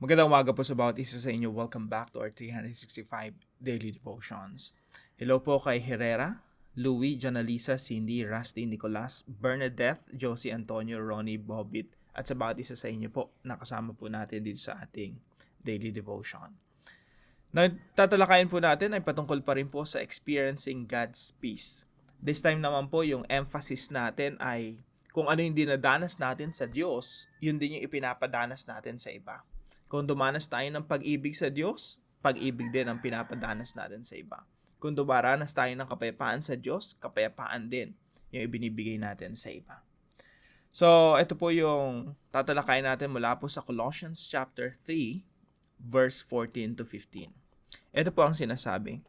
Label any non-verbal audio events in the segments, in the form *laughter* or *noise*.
Magandang umaga po sa bawat isa sa inyo. Welcome back to our 365 Daily Devotions. Hello po kay Herrera, Louis, Janalisa, Cindy, Rusty, Nicolas, Bernadette, Josie, Antonio, Ronnie, Bobit, at sa bawat isa sa inyo po, nakasama po natin dito sa ating Daily Devotion. Na tatalakayin po natin ay patungkol pa rin po sa experiencing God's peace. This time naman po yung emphasis natin ay kung ano yung dinadanas natin sa Diyos, yun din yung ipinapadanas natin sa iba. Kung dumanas tayo ng pag-ibig sa Diyos, pag-ibig din ang pinapadanas natin sa iba. Kung dumaranas tayo ng kapayapaan sa Diyos, kapayapaan din yung ibinibigay natin sa iba. So, ito po yung tatalakayin natin mula po sa Colossians chapter 3, verse 14 to 15. Ito po ang sinasabi.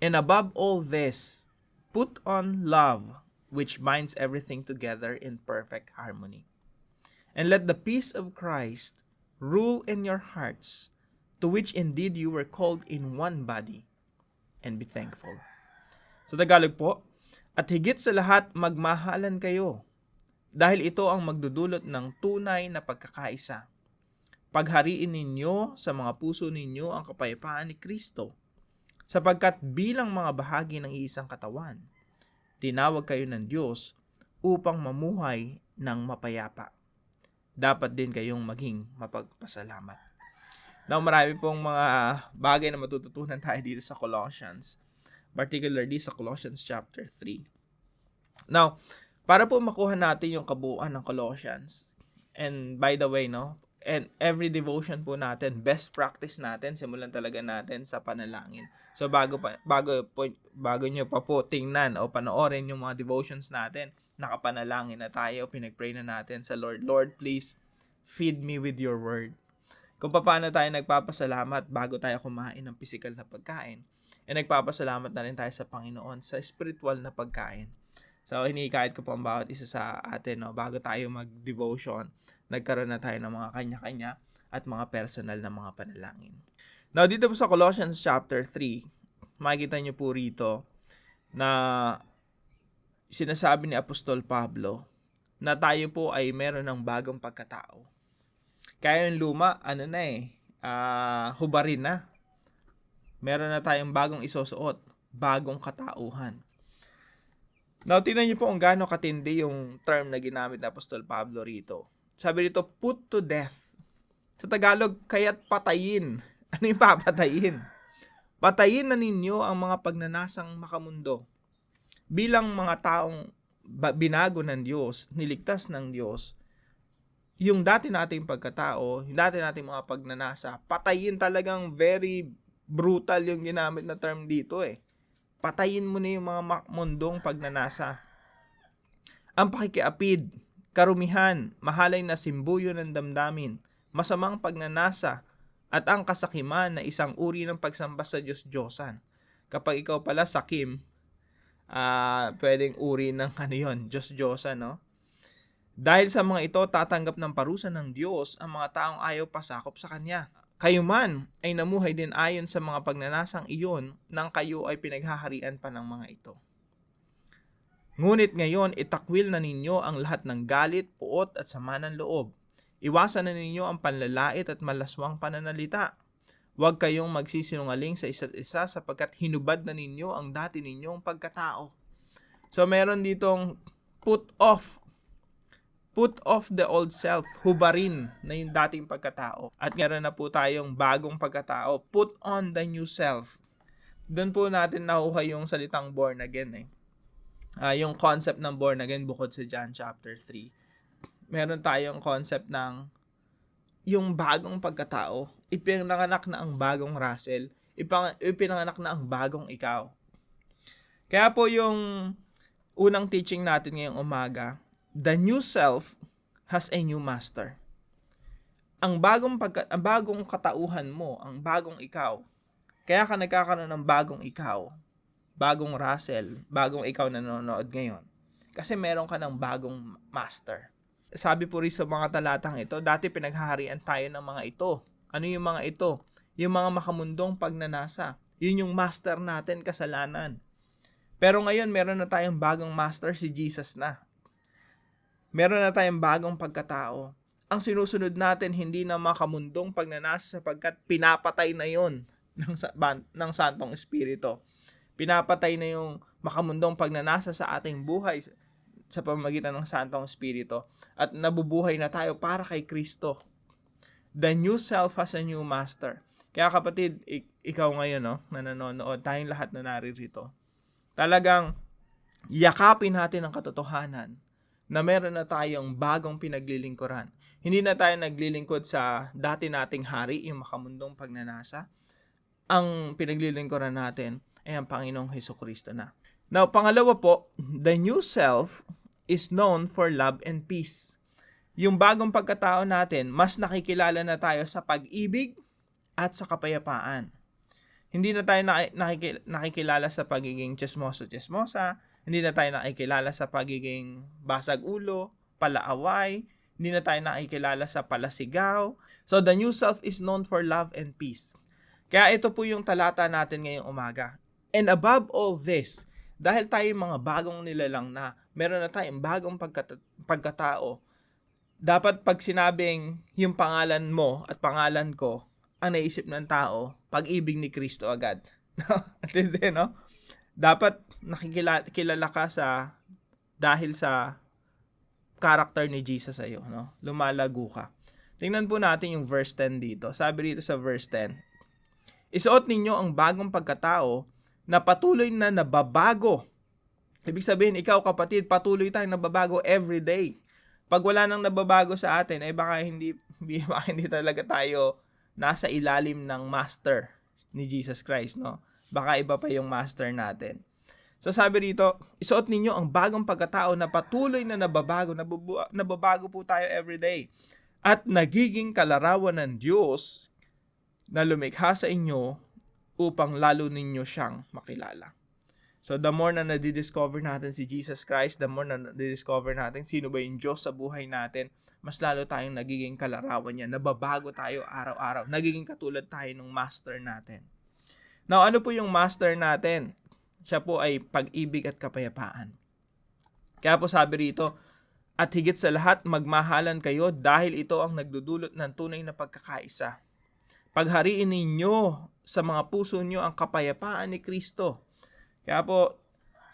And above all this, put on love, which binds everything together in perfect harmony. And let the peace of Christ rule in your hearts, to which indeed you were called in one body, and be thankful. Sa Tagalog po, at higit sa lahat magmahalan kayo, dahil ito ang magdudulot ng tunay na pagkakaisa. Paghariin ninyo sa mga puso ninyo ang kapayapaan ni Kristo, sapagkat bilang mga bahagi ng iisang katawan, tinawag kayo ng Diyos upang mamuhay ng mapayapa dapat din kayong maging mapagpasalamat. Now, marami pong mga bagay na matututunan tayo dito sa Colossians, particularly sa Colossians chapter 3. Now, para po makuha natin yung kabuuan ng Colossians, and by the way, no, and every devotion po natin, best practice natin, simulan talaga natin sa panalangin. So bago pa bago po, bago niyo pa po tingnan o panoorin yung mga devotions natin, nakapanalangin na tayo, pinagpray na natin sa Lord, Lord, please feed me with your word. Kung paano tayo nagpapasalamat bago tayo kumain ng physical na pagkain, e nagpapasalamat na rin tayo sa Panginoon sa spiritual na pagkain. So, hinikayat ko po ang bawat isa sa atin, no, bago tayo mag-devotion, nagkaroon na tayo ng mga kanya-kanya at mga personal na mga panalangin. Now, dito po sa Colossians chapter 3, makikita nyo po rito na sinasabi ni Apostol Pablo na tayo po ay meron ng bagong pagkatao. Kaya yung luma, ano na eh, uh, hubarin na. Meron na tayong bagong isusuot, bagong katauhan. Now, tingnan niyo po kung gaano katindi yung term na ginamit ni Apostol Pablo rito. Sabi dito, put to death. Sa Tagalog, kaya't patayin. *laughs* Ano yung papatayin? Patayin na ninyo ang mga pagnanasang makamundo bilang mga taong binago ng Diyos, niligtas ng Diyos, yung dati nating pagkatao, yung dati nating mga pagnanasa, patayin talagang very brutal yung ginamit na term dito eh. Patayin mo na yung mga mundong pagnanasa. Ang pakikiapid, karumihan, mahalay na simbuyo ng damdamin, masamang pagnanasa, at ang kasakiman na isang uri ng pagsamba sa Diyos-Diyosan. Kapag ikaw pala sakim, uh, pwedeng uri ng *laughs* ano yon Diyos Diyosa, no? Dahil sa mga ito, tatanggap ng parusa ng Diyos ang mga taong ayaw pasakop sa Kanya. Kayo man ay namuhay din ayon sa mga pagnanasang iyon nang kayo ay pinaghaharian pa ng mga ito. Ngunit ngayon, itakwil na ninyo ang lahat ng galit, puot at sama ng loob. Iwasan na ninyo ang panlalait at malaswang pananalita Huwag kayong magsisinungaling sa isa't isa sapagkat hinubad na ninyo ang dati ninyong pagkatao. So meron ditong put off put off the old self, hubarin na yung dating pagkatao. At meron na po tayong bagong pagkatao, put on the new self. Doon po natin nakuha yung salitang born again eh. Uh, yung concept ng born again bukod sa John chapter 3. Meron tayong concept ng yung bagong pagkatao, ipinanganak na ang bagong Russell, ipang, ipinanganak na ang bagong ikaw. Kaya po yung unang teaching natin ngayong umaga, the new self has a new master. Ang bagong pagka, ang bagong katauhan mo, ang bagong ikaw. Kaya ka nagkakaroon ng bagong ikaw, bagong Russell, bagong ikaw na nanonood ngayon. Kasi meron ka ng bagong master sabi po rin sa mga talatang ito, dati pinaghaharian tayo ng mga ito. Ano yung mga ito? Yung mga makamundong pagnanasa. Yun yung master natin, kasalanan. Pero ngayon, meron na tayong bagong master, si Jesus na. Meron na tayong bagong pagkatao. ang sinusunod natin hindi na makamundong pagnanasa sapagkat pinapatay na yon ng, ng Santong Espiritu. Pinapatay na yung makamundong pagnanasa sa ating buhay sa- pamamagitan ng Santong Espiritu at nabubuhay na tayo para kay Kristo. The new self has a new master. Kaya kapatid, ik- ikaw ngayon no, na nanonood, tayong lahat na naririto. Talagang yakapin natin ang katotohanan na meron na tayong bagong pinaglilingkuran. Hindi na tayo naglilingkod sa dati nating hari, yung makamundong pagnanasa. Ang pinaglilingkuran natin ay ang Panginoong Heso Kristo na. Now, pangalawa po, the new self is known for love and peace. Yung bagong pagkatao natin, mas nakikilala na tayo sa pag-ibig at sa kapayapaan. Hindi na tayo naki- nakiki- nakikilala sa pagiging chismoso-chismosa, hindi na tayo nakikilala sa pagiging basag ulo, palaaway, hindi na tayo nakikilala sa palasigaw. So the new self is known for love and peace. Kaya ito po yung talata natin ngayong umaga. And above all this, dahil tayo mga bagong nilalang na, meron na tayong bagong pagkata- pagkatao, dapat pag sinabing yung pangalan mo at pangalan ko, ang naisip ng tao, pag-ibig ni Kristo agad. *laughs* At hindi, no? Dapat nakikilala kilala ka sa dahil sa character ni Jesus sa no? Lumalago ka. Tingnan po natin yung verse 10 dito. Sabi dito sa verse 10, Isuot ninyo ang bagong pagkatao na patuloy na nababago. Ibig sabihin, ikaw kapatid, patuloy tayong nababago every day. Pag wala nang nababago sa atin, ay baka hindi, *laughs* baka hindi talaga tayo nasa ilalim ng master ni Jesus Christ, no? Baka iba pa yung master natin. So sabi rito, isuot ninyo ang bagong pagkatao na patuloy na nababago, nabubu- nababago po tayo every day. At nagiging kalarawan ng Diyos na lumikha sa inyo upang lalo ninyo siyang makilala. So the more na nadidiscover natin si Jesus Christ, the more na nadidiscover natin sino ba yung Diyos sa buhay natin, mas lalo tayong nagiging kalarawan niya. Nababago tayo araw-araw. Nagiging katulad tayo ng master natin. Now, ano po yung master natin? Siya po ay pag-ibig at kapayapaan. Kaya po sabi rito, at higit sa lahat, magmahalan kayo dahil ito ang nagdudulot ng tunay na pagkakaisa. Paghariin ninyo sa mga puso nyo ang kapayapaan ni Kristo. Kaya po,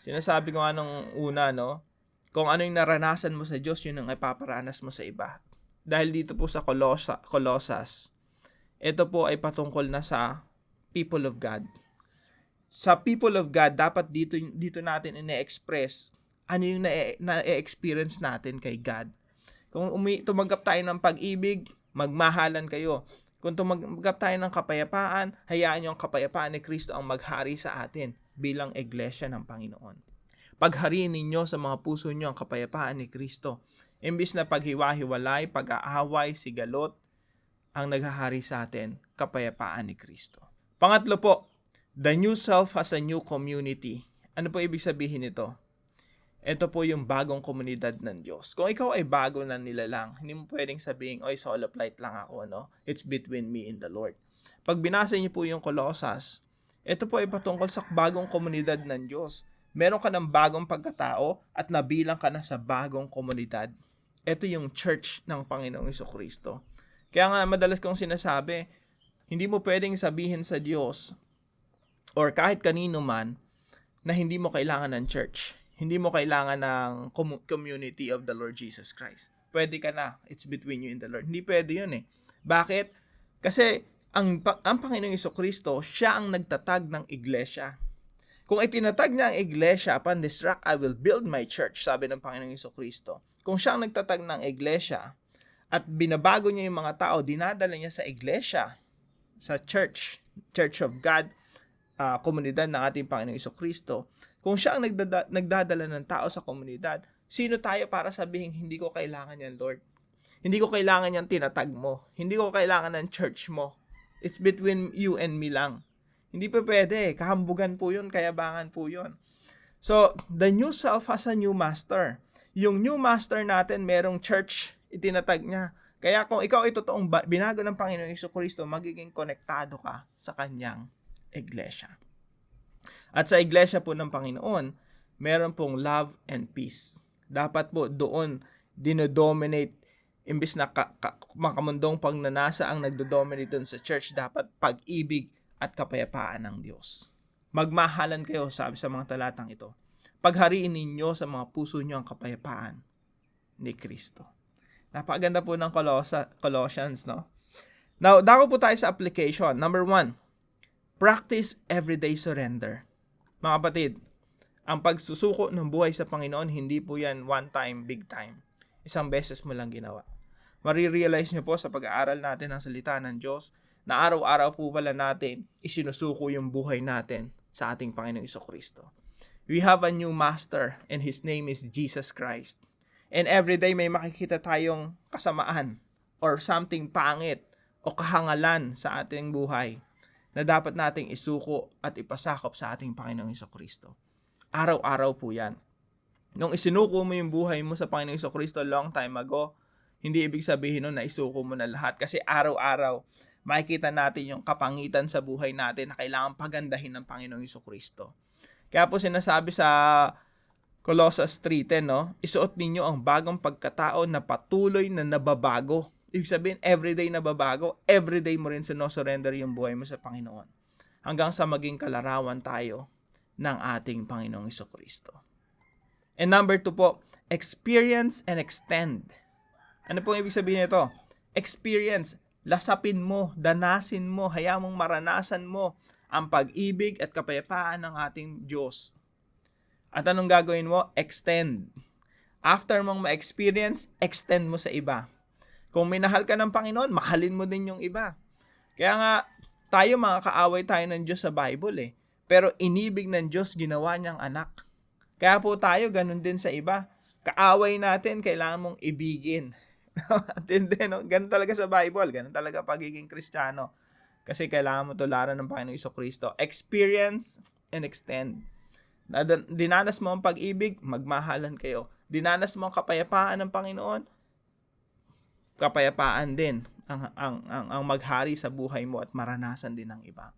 sinasabi ko nga nung una, no? Kung ano yung naranasan mo sa Diyos, yun ang ipaparanas mo sa iba. Dahil dito po sa Colossa, Colossus, ito po ay patungkol na sa people of God. Sa people of God, dapat dito, dito natin ine-express ano yung na- na-experience natin kay God. Kung umi- tumanggap tayo ng pag-ibig, magmahalan kayo. Kung tumanggap tayo ng kapayapaan, hayaan ang kapayapaan ni Kristo ang maghari sa atin bilang iglesia ng Panginoon. Paghariin ninyo sa mga puso niyo ang kapayapaan ni Kristo. Imbis na paghiwa-hiwalay, pag-aaway, sigalot, ang naghahari sa atin, kapayapaan ni Kristo. Pangatlo po, the new self has a new community. Ano po ibig sabihin nito? Ito po yung bagong komunidad ng Diyos. Kung ikaw ay bago na nilalang, hindi mo pwedeng sabihin, oy, solo flight lang ako, no? It's between me and the Lord. Pag binasa niyo po yung Colossus, ito po ay patungkol sa bagong komunidad ng Diyos. Meron ka ng bagong pagkatao at nabilang ka na sa bagong komunidad. Ito yung church ng Panginoong Iso Kristo. Kaya nga madalas kong sinasabi, hindi mo pwedeng sabihin sa Diyos or kahit kanino man na hindi mo kailangan ng church. Hindi mo kailangan ng com- community of the Lord Jesus Christ. Pwede ka na. It's between you and the Lord. Hindi pwede yun eh. Bakit? Kasi ang, ang Panginoong Iso Kristo, siya ang nagtatag ng iglesia. Kung itinatag niya ang iglesia, upon this rock I will build my church, sabi ng Panginoong Iso Kristo. Kung siya ang nagtatag ng iglesia, at binabago niya yung mga tao, dinadala niya sa iglesia, sa church, Church of God, uh, komunidad ng ating Panginoong Iso Kristo, kung siya ang nagdada- nagdadala ng tao sa komunidad, sino tayo para sabihin, hindi ko kailangan yan, Lord? Hindi ko kailangan yan tinatag mo. Hindi ko kailangan ng church mo. It's between you and me lang. Hindi pa pwede. Kahambugan po yun, kayabangan po yun. So, the new self has a new master. Yung new master natin, merong church, itinatag niya. Kaya kung ikaw ay totoong binago ng Panginoong Iso Kristo, magiging konektado ka sa kanyang iglesia. At sa iglesia po ng Panginoon, meron pong love and peace. Dapat po doon dinodominate imbis na ka, ka, makamundong pagnanasa ang nagdodominate dun sa church, dapat pag-ibig at kapayapaan ng Diyos. Magmahalan kayo, sabi sa mga talatang ito. Paghariin ninyo sa mga puso nyo ang kapayapaan ni Kristo. Napakaganda po ng Colossa, Colossians, no? Now, dako po tayo sa application. Number one, practice everyday surrender. Mga kapatid, ang pagsusuko ng buhay sa Panginoon, hindi po yan one time, big time. Isang beses mo lang ginawa. Marirealize nyo po sa pag-aaral natin ng salita ng Diyos na araw-araw po pala natin isinusuko yung buhay natin sa ating Panginoong Iso. We have a new master and his name is Jesus Christ. And every day may makikita tayong kasamaan or something pangit o kahangalan sa ating buhay na dapat nating isuko at ipasakop sa ating Panginoong Iso. Araw-araw po yan. Nung isinuko mo yung buhay mo sa Panginoong Iso long time ago, hindi ibig sabihin nun na isuko mo na lahat kasi araw-araw makikita natin yung kapangitan sa buhay natin na kailangan pagandahin ng Panginoong Iso Kristo. Kaya po sinasabi sa Colossus 3.10, no? Isuot ninyo ang bagong pagkatao na patuloy na nababago. Ibig sabihin, everyday nababago, everyday mo rin sino-surrender yung buhay mo sa Panginoon. Hanggang sa maging kalarawan tayo ng ating Panginoong Iso Kristo. And number two po, experience and extend. Ano po ibig sabihin nito? Experience lasapin mo, danasin mo, haya mong maranasan mo ang pag-ibig at kapayapaan ng ating Diyos. At anong gagawin mo? Extend. After mong ma-experience, extend mo sa iba. Kung minahal ka ng Panginoon, mahalin mo din yung iba. Kaya nga, tayo mga kaaway tayo ng Diyos sa Bible eh. Pero inibig ng Diyos, ginawa niyang anak. Kaya po tayo, ganun din sa iba. Kaaway natin, kailangan mong ibigin. *laughs* Atindi, no? Ganun talaga sa Bible. Ganun talaga pagiging Kristiyano. Kasi kailangan mo tularan ng Panginoong Iso Kristo. Experience and extend. Dinanas mo ang pag-ibig, magmahalan kayo. Dinanas mo ang kapayapaan ng Panginoon, kapayapaan din ang, ang, ang, ang maghari sa buhay mo at maranasan din ng iba.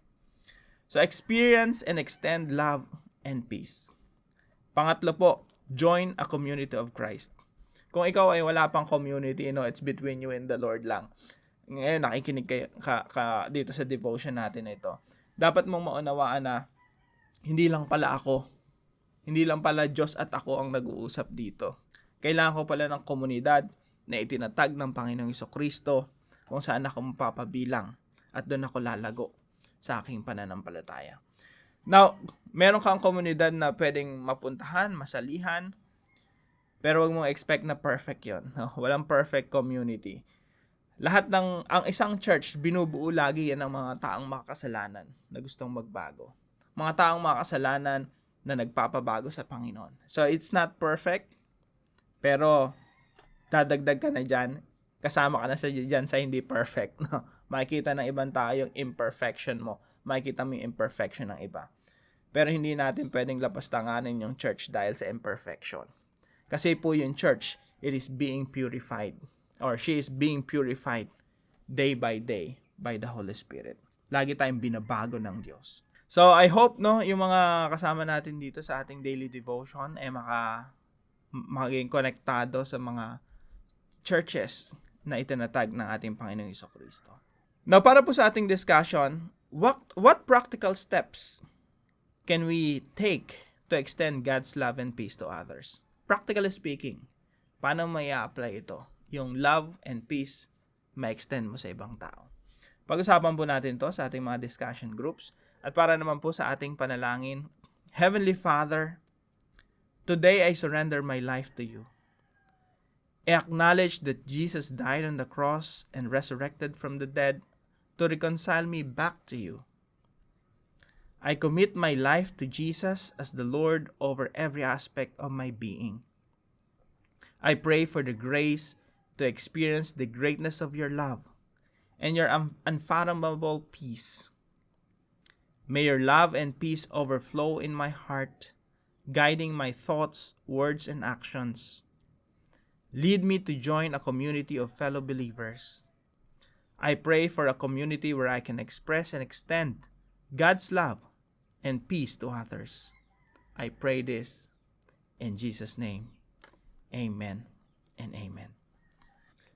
So, experience and extend love and peace. Pangatlo po, join a community of Christ. Kung ikaw ay wala pang community, you know, it's between you and the Lord lang. Ngayon, nakikinig kayo, ka, ka, dito sa devotion natin ito. Dapat mong maunawaan na hindi lang pala ako, hindi lang pala Diyos at ako ang nag-uusap dito. Kailangan ko pala ng komunidad na itinatag ng Panginoong Iso Kristo kung saan ako mapapabilang at doon ako lalago sa aking pananampalataya. Now, meron kang komunidad na pwedeng mapuntahan, masalihan, pero wag mong expect na perfect yon. No? *laughs* Walang perfect community. Lahat ng, ang isang church, binubuo lagi yan ng mga taong makasalanan na gustong magbago. Mga taong makasalanan na nagpapabago sa Panginoon. So, it's not perfect, pero dadagdag ka na dyan, kasama ka na sa dyan sa hindi perfect. No? *laughs* Makikita ng ibang tao yung imperfection mo. Makikita mo yung imperfection ng iba. Pero hindi natin pwedeng lapastanganin yung church dahil sa imperfection. Kasi po yung church, it is being purified or she is being purified day by day by the Holy Spirit. Lagi tayong binabago ng Diyos. So I hope no yung mga kasama natin dito sa ating daily devotion ay eh, maka maging konektado sa mga churches na itinatag ng ating Panginoong Iso Kristo. Now para po sa ating discussion, what what practical steps can we take to extend God's love and peace to others? Practically speaking, paano may apply ito? Yung love and peace ma-extend mo sa ibang tao. Pag-usapan po natin to sa ating mga discussion groups. At para naman po sa ating panalangin, Heavenly Father, today I surrender my life to you. I acknowledge that Jesus died on the cross and resurrected from the dead to reconcile me back to you. I commit my life to Jesus as the Lord over every aspect of my being. I pray for the grace to experience the greatness of your love and your unfathomable peace. May your love and peace overflow in my heart, guiding my thoughts, words, and actions. Lead me to join a community of fellow believers. I pray for a community where I can express and extend God's love and peace to others. I pray this in Jesus' name. Amen and amen.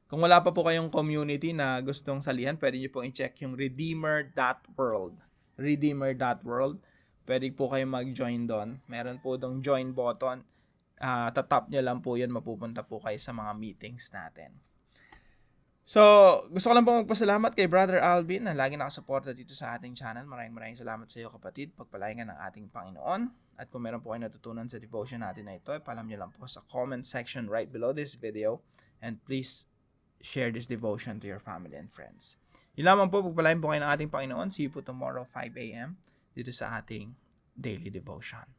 Kung wala pa po kayong community na gustong salihan, pwede nyo pong i-check yung redeemer.world. Redeemer.world. Pwede po kayo mag-join doon. Meron po dong join button. Ah, tatap nyo lang po yun, mapupunta po kayo sa mga meetings natin. So, gusto ko lang pong magpasalamat kay Brother Alvin na lagi nakasuporta dito sa ating channel. Maraming maraming salamat sa iyo kapatid. Pagpalaingan ng ating Panginoon. At kung meron po kayo natutunan sa devotion natin na ito, ipalam nyo lang po sa comment section right below this video. And please share this devotion to your family and friends. Yun lamang po, pagpalain po kayo ng ating Panginoon. See you po tomorrow 5 a.m. dito sa ating daily devotion.